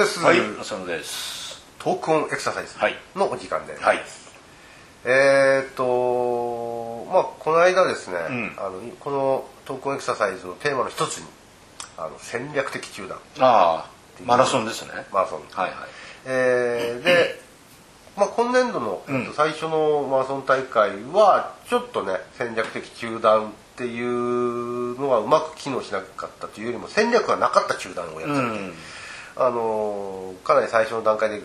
です、はい、浅野です。トークオンエクササイズはいのお時間で、はい。えーっとまあこの間ですね、んあのこのトークオンエクササイズのテーマの一つにあの戦略的中断ああ、マラソンですね。マラソン、はいはい。えーで、まあ、今年度の、うんえっと最初のマラソン大会はちょっとね戦略的中断っていうのがうまく機能しなかったというよりも戦略がなかった中断をやっちゃって、うん。あのーかなり最初の段階で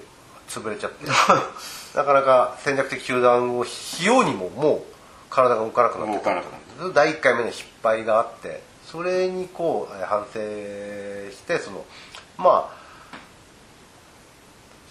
潰れちゃって。なかなか戦略的中断をしようにももう体が動かなくなってくなっ第1回目の失敗があってそれにこうえー反省してそのまあ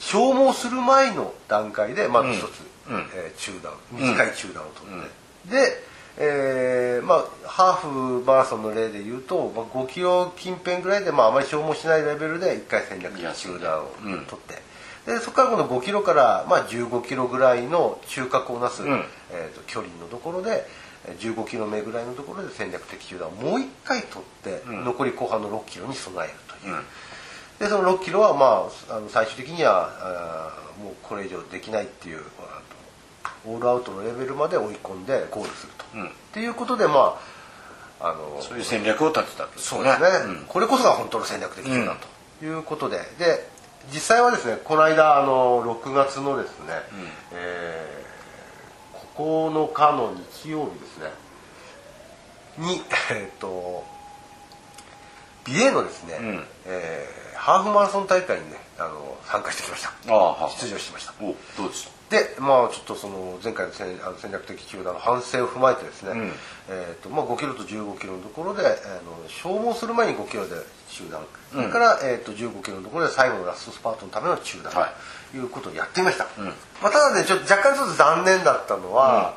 消耗する前の段階でまず一つ、うん。うん。えー中断短い中断を取って、で、えーまあ、ハーフマラソンの例で言うと、まあ、5キロ近辺ぐらいで、まあ、あまり消耗しないレベルで1回戦略的中断を取って、でそこからこの5キロから、まあ、15キロぐらいの中核をなす、んえー、と距離のところでえー15キロ目ぐらいのところで戦略的中断をもう1回取って、ん残り後半の6キロに備えるという。うん。でその6キロはまああの最終的にはあーもうこれ以上できないっていうオールアウトのレベルまで追い込んでゴールすると、うん。っていうことでまああのそういう戦略を立てたってこと。そうですね、うん。これこそが本当の戦略的中断と。いうことで、で実際はですねこの間あの6月のですね、えー9日の日曜日ですねにえっ、と美瑛のですね、うん。えー ハーフマラソン大会にねあの参加してきました。ああ、は出場してました。お、どうでしでまあちょっとその前回の戦あの戦略的中断の反省を踏まえてですね、うん。えーとまあ、5キロと15キロのところで、あの消耗する前に5キロで中断、それから、えー、と15キロのところで最後のラストスパートのための中断はということをやってみました、ん。まあ、ただねちょっと若干ちょっと残念だったのは、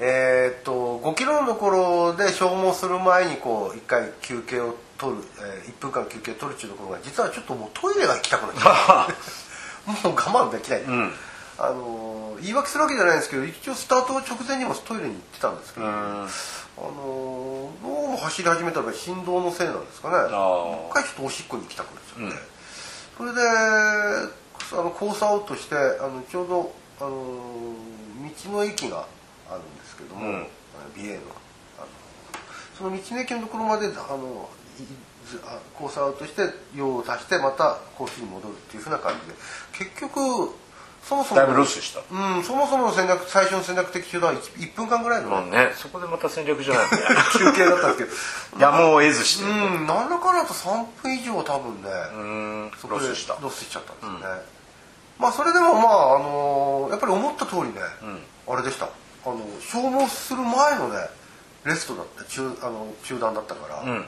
えー、と5キロのところで消耗する前にこう1回休憩を取る、え1分間休憩を取るっていうところが実はちょっともうトイレが行きたくなっちゃう。もう我慢できない、んあの言い訳するわけじゃないんですけど一応スタート直前にもトイレに行ってたんですけど、た。あのどうも走り始めたら振動のせいなんですかね。あもう一回ちょっとおしっこに行きたくなっちゃって、それであのコースアウトしてあのちょうどあの道の駅があるんですけども、うん。美瑛のあのその道の駅のところまであのスアウトして用を足してまたコースに戻るっていうふうな感じで結局そもそもだいぶロスした。うん、そもそもの戦略最初の戦略的中断は 1, 1分間ぐらいのまあね、そこでまた戦略じゃない。休憩だったんですけどやむを得ずして。うん何らかだと3分以上多分ね、うん。そこでロスした。ロスしちゃったんですよね、まあそれでもまああのやっぱり思った通りね、あれでしたあの消耗する前のねレストだった中あの中断だったから、うん。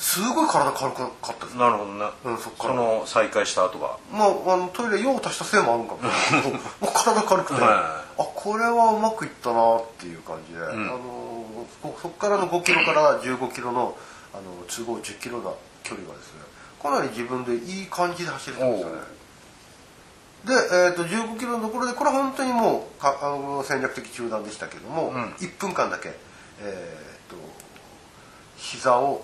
すごい体軽くかったです。なるほどね。うんそっから。その再開した後が。まあ、あのトイレ用を足したせいもあるんかも。もう体軽くて、はあこれはうまくいったなっていう感じで、あのそそこからの5キロから15キロのあの都合10キロな距離がですねかなり自分でいい感じで走れたんですよね。で、えー、と15キロのところでこれは本当にもうかあの戦略的中断でしたけども、ん。1分間だけ、えー、と膝を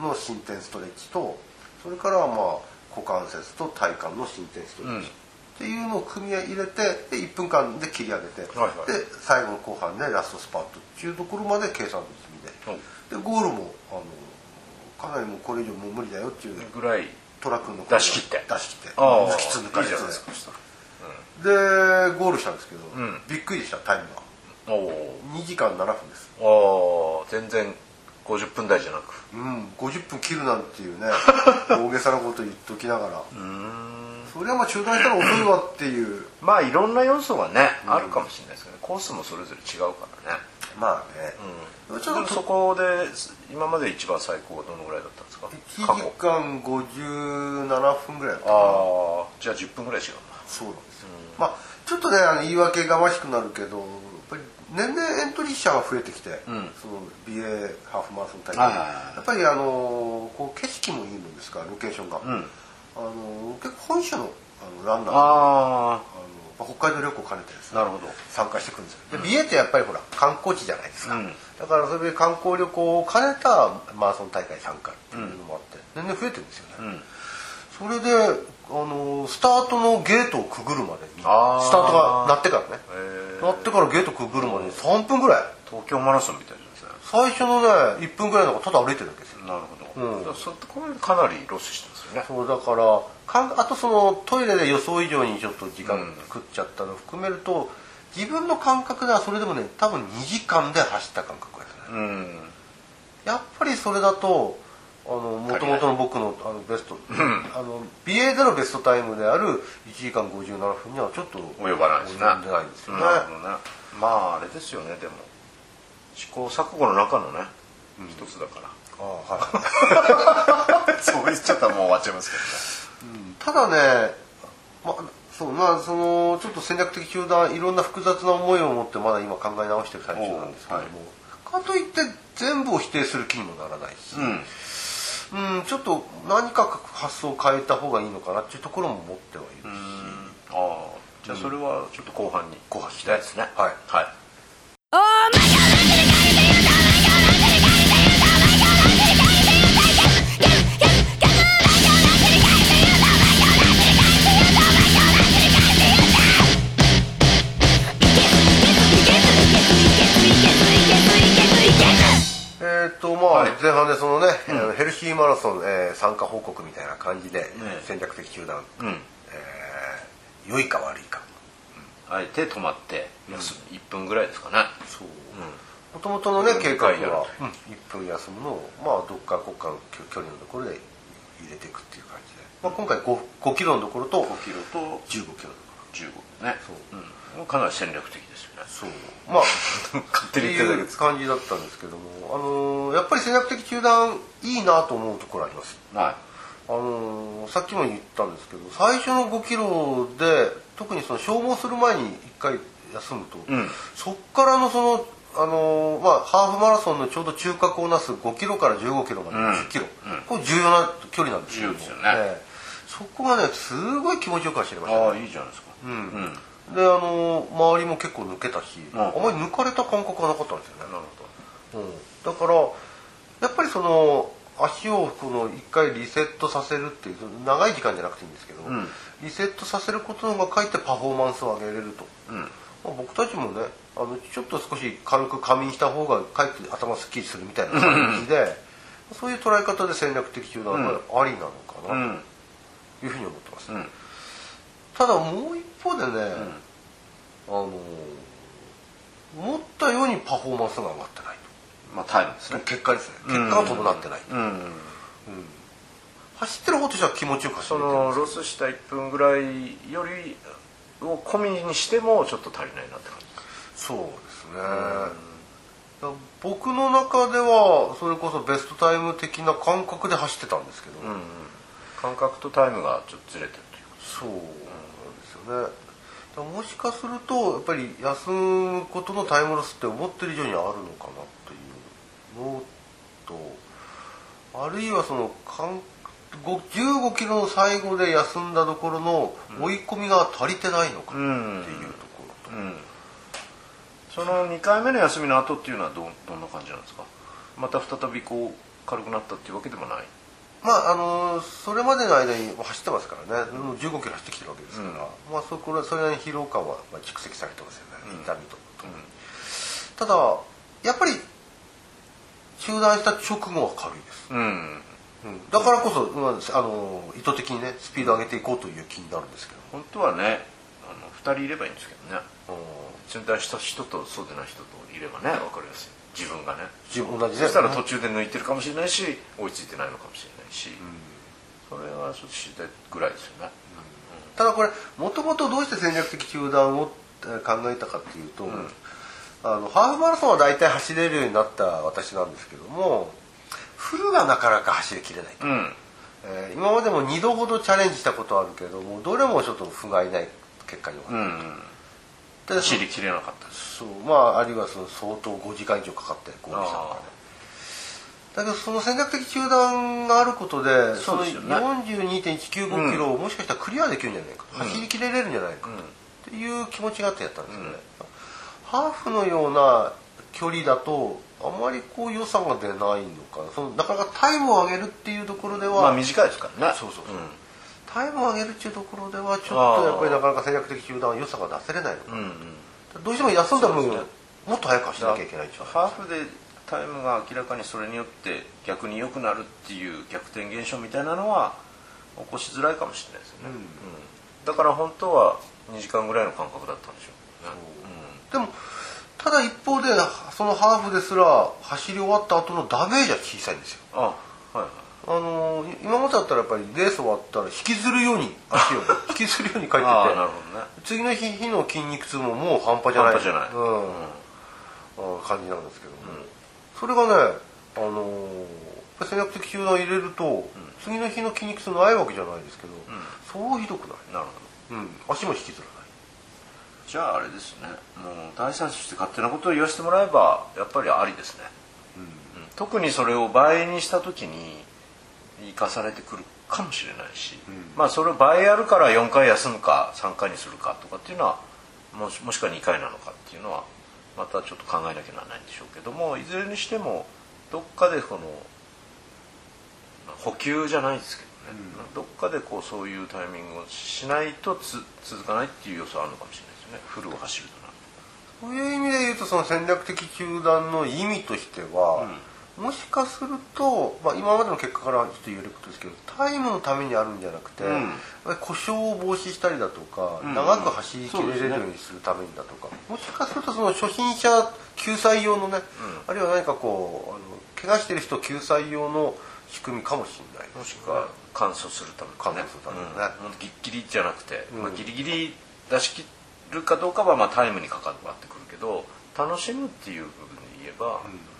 の伸展ストレッチとそれからはまあ股関節と体幹の伸展ストレッチ、っていうのを組み入れてで1分間で切り上げて、はいはいで最後の後半でラストスパートっていうところまで計算済みで、でゴールもあのかなりもうこれ以上もう無理だよっていうぐらい。トラックの出し切って出し切ってああ。抜きつ抜かれついいじゃないですか。でゴールしたんですけど、んびっくりでしたタイムがおお。2時間7分ですおお。全然50分台じゃなく。うん50分切るなんていうね 大げさなこと言っときながら。それはまあ中断したら遅いわっていう。まあいろんな要素がね、あるかもしれないですけどねコースもそれぞれ違うからね、まあね、うん、ちょっとそこで今まで一番最高はどのぐらいだったんですか？1時間57分ぐらいだったああじゃあ10分ぐらい違うな。そうなんですよ、まあちょっとねあの言い訳がましくなるけど年々エントリー者が増えてきて、ん。その BA ハーフマラソン大会、やっぱりあのこう景色もいいもんですからロケーションが、ん。あの結構本州のあのランナーがああのまあ北海道旅行兼ねてですねなるほど。参加してくるんですよ。で美瑛ってやっぱりほら観光地じゃないですか、うん。だからそれで観光旅行を兼ねたマラソン大会参加っていうのもあって、年々増えてるんですよね、うんそれであのスタートのゲートをくぐるまでにスタあーートが鳴ってからね。鳴ってからゲートくぐるまでに3分ぐらい。東京マラソンみたいですね。最初のね1分ぐらいのがただ歩いてるだけです。よなるほど、うん。そこれかなりロスしてますよね。そうだからかんあとそのトイレで予想以上にちょっと時間うん食っちゃったの含めると、自分の感覚ではそれでもね多分2時間で走った感覚ですね。うん。やっぱりそれだとあの元々の僕のあのベスト、あの BA でのベストタイムである1時間57分にはちょっと及ばないですね。及んでないんですよね、ねまああれですよねでも。試行錯誤の中のね、一つだから。ああはい。そう言っちゃったらもう終わっちゃいますけただね、まそうまあそのちょっと戦略的中断いろんな複雑な思いを持ってまだ今考え直してる最中なんですけども、かといって全部を否定する気にもならないし、どねうんちょっと何か発想を変えた方がいいのかなっていうところも持ってはいるし、うん。ああ。じゃあそれはちょっと後半に。後半聞きたいですね。はい。はい。えっ、とまあ、はい。前半でそのラソン、えー参加報告みたいな感じで、戦略的中断、うん。えー良いか悪いか。あえて止まって休む、1分ぐらいですかね。そう。もともとのね計画は、うん、1分休むのをまあどっか国家の距離のところで入れていくっていう感じで、まあ、今回 5, 5キロのところと5キロと15キロの15ね。そう。うん、かなり戦略的ですよね。ろそう。まあ 勝手に言ってるう感じだったんですけども、あのーやっぱり戦略的中断いいなと思うところあります。はあのーさっきも言ったんですけど最初の5キロで特にその消耗する前に1回休むと、うん。そっからのその、あのーまあ、ハーフマラソンのちょうど中核をなす5キロから15キロまでうん。10キロ、これ重要な距離なんですけども。重要ですよね。ええ。そこがねすごい気持ちよく走れまいしたね。ああいいじゃないですかうん。うんであのー周りも結構抜けたし、うん。あまり抜かれた感覚がなかったんですよねなるほうん、だからやっぱりその足をこの一回リセットさせるっていう長い時間じゃなくていいんですけど、うん。リセットさせることの方がかえってパフォーマンスを上げれると、どうん。まあ、僕たちもねあのちょっと少し軽く仮眠した方がかえって頭すっきりするみたいな感じで、そういう捉え方で戦略的中断はありなのかうなん。というふうに思ってます、うん。ただもう一方でね、あの思ったようにパフォーマンスが上がってないまあタイムですとね。結果ですね。結果が伴ってない、うん。走ってる方としては気持ちよく走それてるのロスした1分ぐらいよりを込みにしてもちょっと足りないなって感じ。そうですね、僕の中ではそれこそベストタイム的な感覚で走ってたんですけど、うん。感覚とタイムがちょっとずれてるというそうね。もしかするとやっぱり休むことのタイムロスって思ってる以上にあるのかなっていう。のと。あるいはその感ご15キロの最後で休んだところの追い込みが足りてないのかっていうところと、うん。その2回目の休みの後っていうのはどどんな感じなんですか？また再びこう軽くなったっていうわけでもないまああのそれまでの間に走ってますからね、もう15キロ走ってきてるわけですから、うん。まあそこそれなりに疲労感はまあ蓄積されてますよね、うん。痛みとともに。ただやっぱり中断した直後は軽いです、うん。うん。だからこそ、まあ、あの意図的にねスピード上げていこうという気になるんですけど、本当はねあの2人いればいいんですけどね。うん中断した人とそうでない人といればね分かりやすい。自分がね。自分同じね。そしたら途中で抜いてるかもしれないし追いついてないのかもしれないし、それはちょっと知りたいぐらいですよね、ただこれもともとどうして戦略的中断をえー考えたかっていうと、あのハーフマラソンは大体走れるようになった私なんですけどもフルがなかなか走りきれないと、うん。えー今までも2度ほどチャレンジしたことあるけどもどれもちょっと不甲斐ない結果に終わっうんた、で知りきれなかったそうまああるいはその相当5時間以上かかって合流したとかねだけどその戦略的中断があることでそうですよね。その42.195キロをもしかしたらクリアできるんじゃないか、うん。走りきれれるんじゃないかうん。っていう気持ちがあってやったんですよね、うん。ハーフのような距離だとあまりこう良さが出ないのかな。そのなかなかタイムを上げるっていうところでは、まあ短いですからね。そうそうそう。うんタイムを上げるっていうところではちょっとやっぱりなかなか戦略的中断は良さが出せれないのかな、うんうん。どうしても休んだ分、ね。もっと早く走らなきゃいけないハーフでタイムが明らかにそれによって逆に良くなるっていう逆転現象みたいなのは起こしづらいかもしれないですよね、うん。うん。だから本当は2時間ぐらいの間隔だったんでしょう。ねでもただ一方でそのハーフですら走り終わった後のダメージは小さいんですよ。うん、あはいはい。あのー今までだったらやっぱりレース終わったら引きずるように足を 引きずるように帰っててね。次の日日の筋肉痛ももう半端じゃない半端じゃない。うん。あ感じなんですけども、それがねあのー戦略的集団入れると、次の日の筋肉痛ないわけじゃないですけど、そうひどくない、なるほど。うん、足も引きずらない。じゃああれですね。もう第三者として勝手なことを言わせてもらえばやっぱりありですね、うん。特にそれを倍にした時に生かされてくるかもしれないし、まあそれを倍やるから4回休むか3回にするかとかっていうのはもしもしくは2回なのかっていうのはまたちょっと考えなきゃならないんでしょうけどもいずれにしてもどっかでこのまあ補給じゃないですけどね、どっかでこうそういうタイミングをしないとつ続かないっていう要素はあるのかもしれないですよね。フルを走るとなそういう意味で言うとその戦略的球団の意味としては、もしかすると、まあ、今までの結果からちょっと言えることですけどタイムのためにあるんじゃなくて、うん。故障を防止したりだとか、ん。長く走りきれれるようにするためにだとか、もしかするとその初心者救済用のね、あるいは何かこうあの怪我してる人救済用の仕組みかもしれない。もしくは乾燥するためとかね。乾燥するためにね。うん、もうギリギリじゃなくて、うん。まあ、ギリギリ出し切るかどうかはまあタイムに関わってくるけど楽しむっていう部分で言えば、あの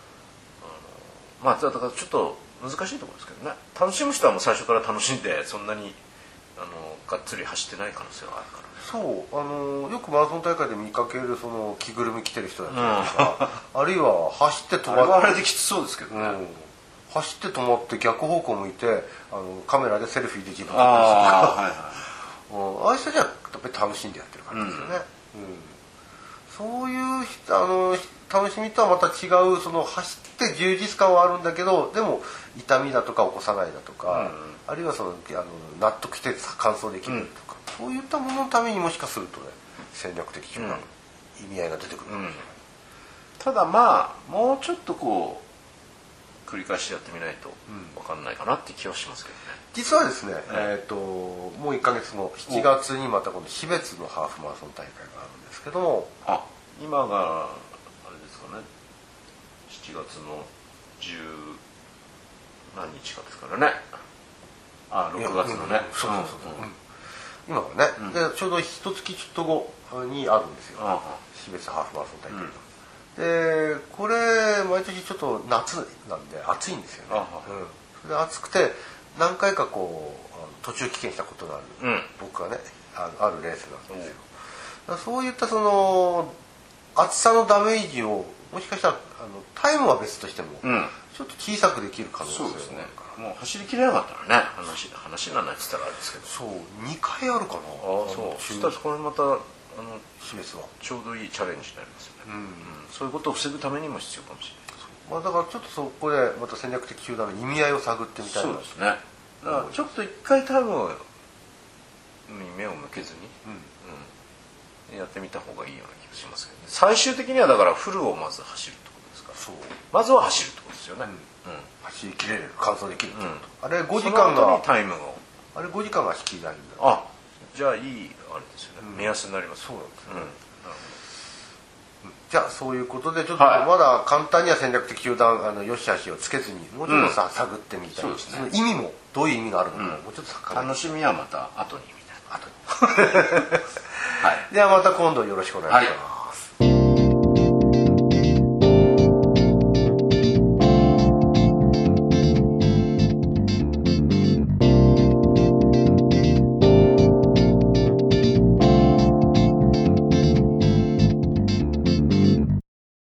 まあだからちょっと難しいところですけどね。楽しむ人はもう最初から楽しんでそんなにあのがっつり走ってない可能性があるから。ねそうあのよくマラソン大会で見かけるその着ぐるみ着てる人たちとか、あるいは走って止あれはまっあれできつそうですけどね、うん。走って止まって逆方向向いてあのカメラでセルフィーで自分で撮ああはいはい。るうん。ああいう人じゃやっぱり楽しんでやってる感じですよね、うんそういう人あの楽しみとはまた違うその走って充実感はあるんだけどでも痛みだとか起こさないだとか、あるいはそのあの納得して完走できるとか、そういったもののためにもしかするとね戦略的中断、意味合いが出てくる。かもしれない、ただまあもうちょっとこう繰り返しやってみないと分かんないかなって気はしますけどね、実はですね、えっ、ともう1か月後7月にまたこの標別のハーフマラソン大会があるんですけどもあ今があれですかね7月の十何日かですからね。あ6月のね。そうそうそう、う。ん今がね、でちょうど一月ちょっと後にあるんですよ。あ標別ハーフマラソン大会が、でこれ毎年ちょっと夏なんで暑いんですよね、あうん、それで暑くて何回かこう途中棄権したことのある、うん。僕がねああるレースなんですよ。だからそういったその暑さのダメージをもしかしたらあのタイムは別としても、うん。ちょっと小さくできる可能性がそうですね。あるからもう走りきれなかったらね話話にならないって言ったらあれですけど。そう2回あるかな。ああそう。そしたらこれまたあの示す。はちょうどいいチャレンジになりますよね、うん。そういうことを防ぐためにも必要かもしれない。まあ、だからちょっとそこでまた戦略的集団の意味合いを探ってみたいな。そうですね。だからちょっと一回タイムに目を向けずに、うん。やってみた方がいいような気がしますけどね。最終的にはだからフルをまず走るってことですから。そう。まずは走るってことですよね、うん。走りきれる完走できるってこと、うん。あれ5時そ間がタイムをあれ5時間が引きないんだ。あじゃあいいあれですよね、目安になります。そうなんですうん。なるじゃあそういうことでちょっとはい。まだ簡単には戦略的集団あのよしあしをつけずにもうちょっとさ、探ってみたいそうですね。の意味もどういう意味があるのか、もうちょっと楽しみはまた後にみたいな。後に。はい。ではまた今度よろしくお願いします、はい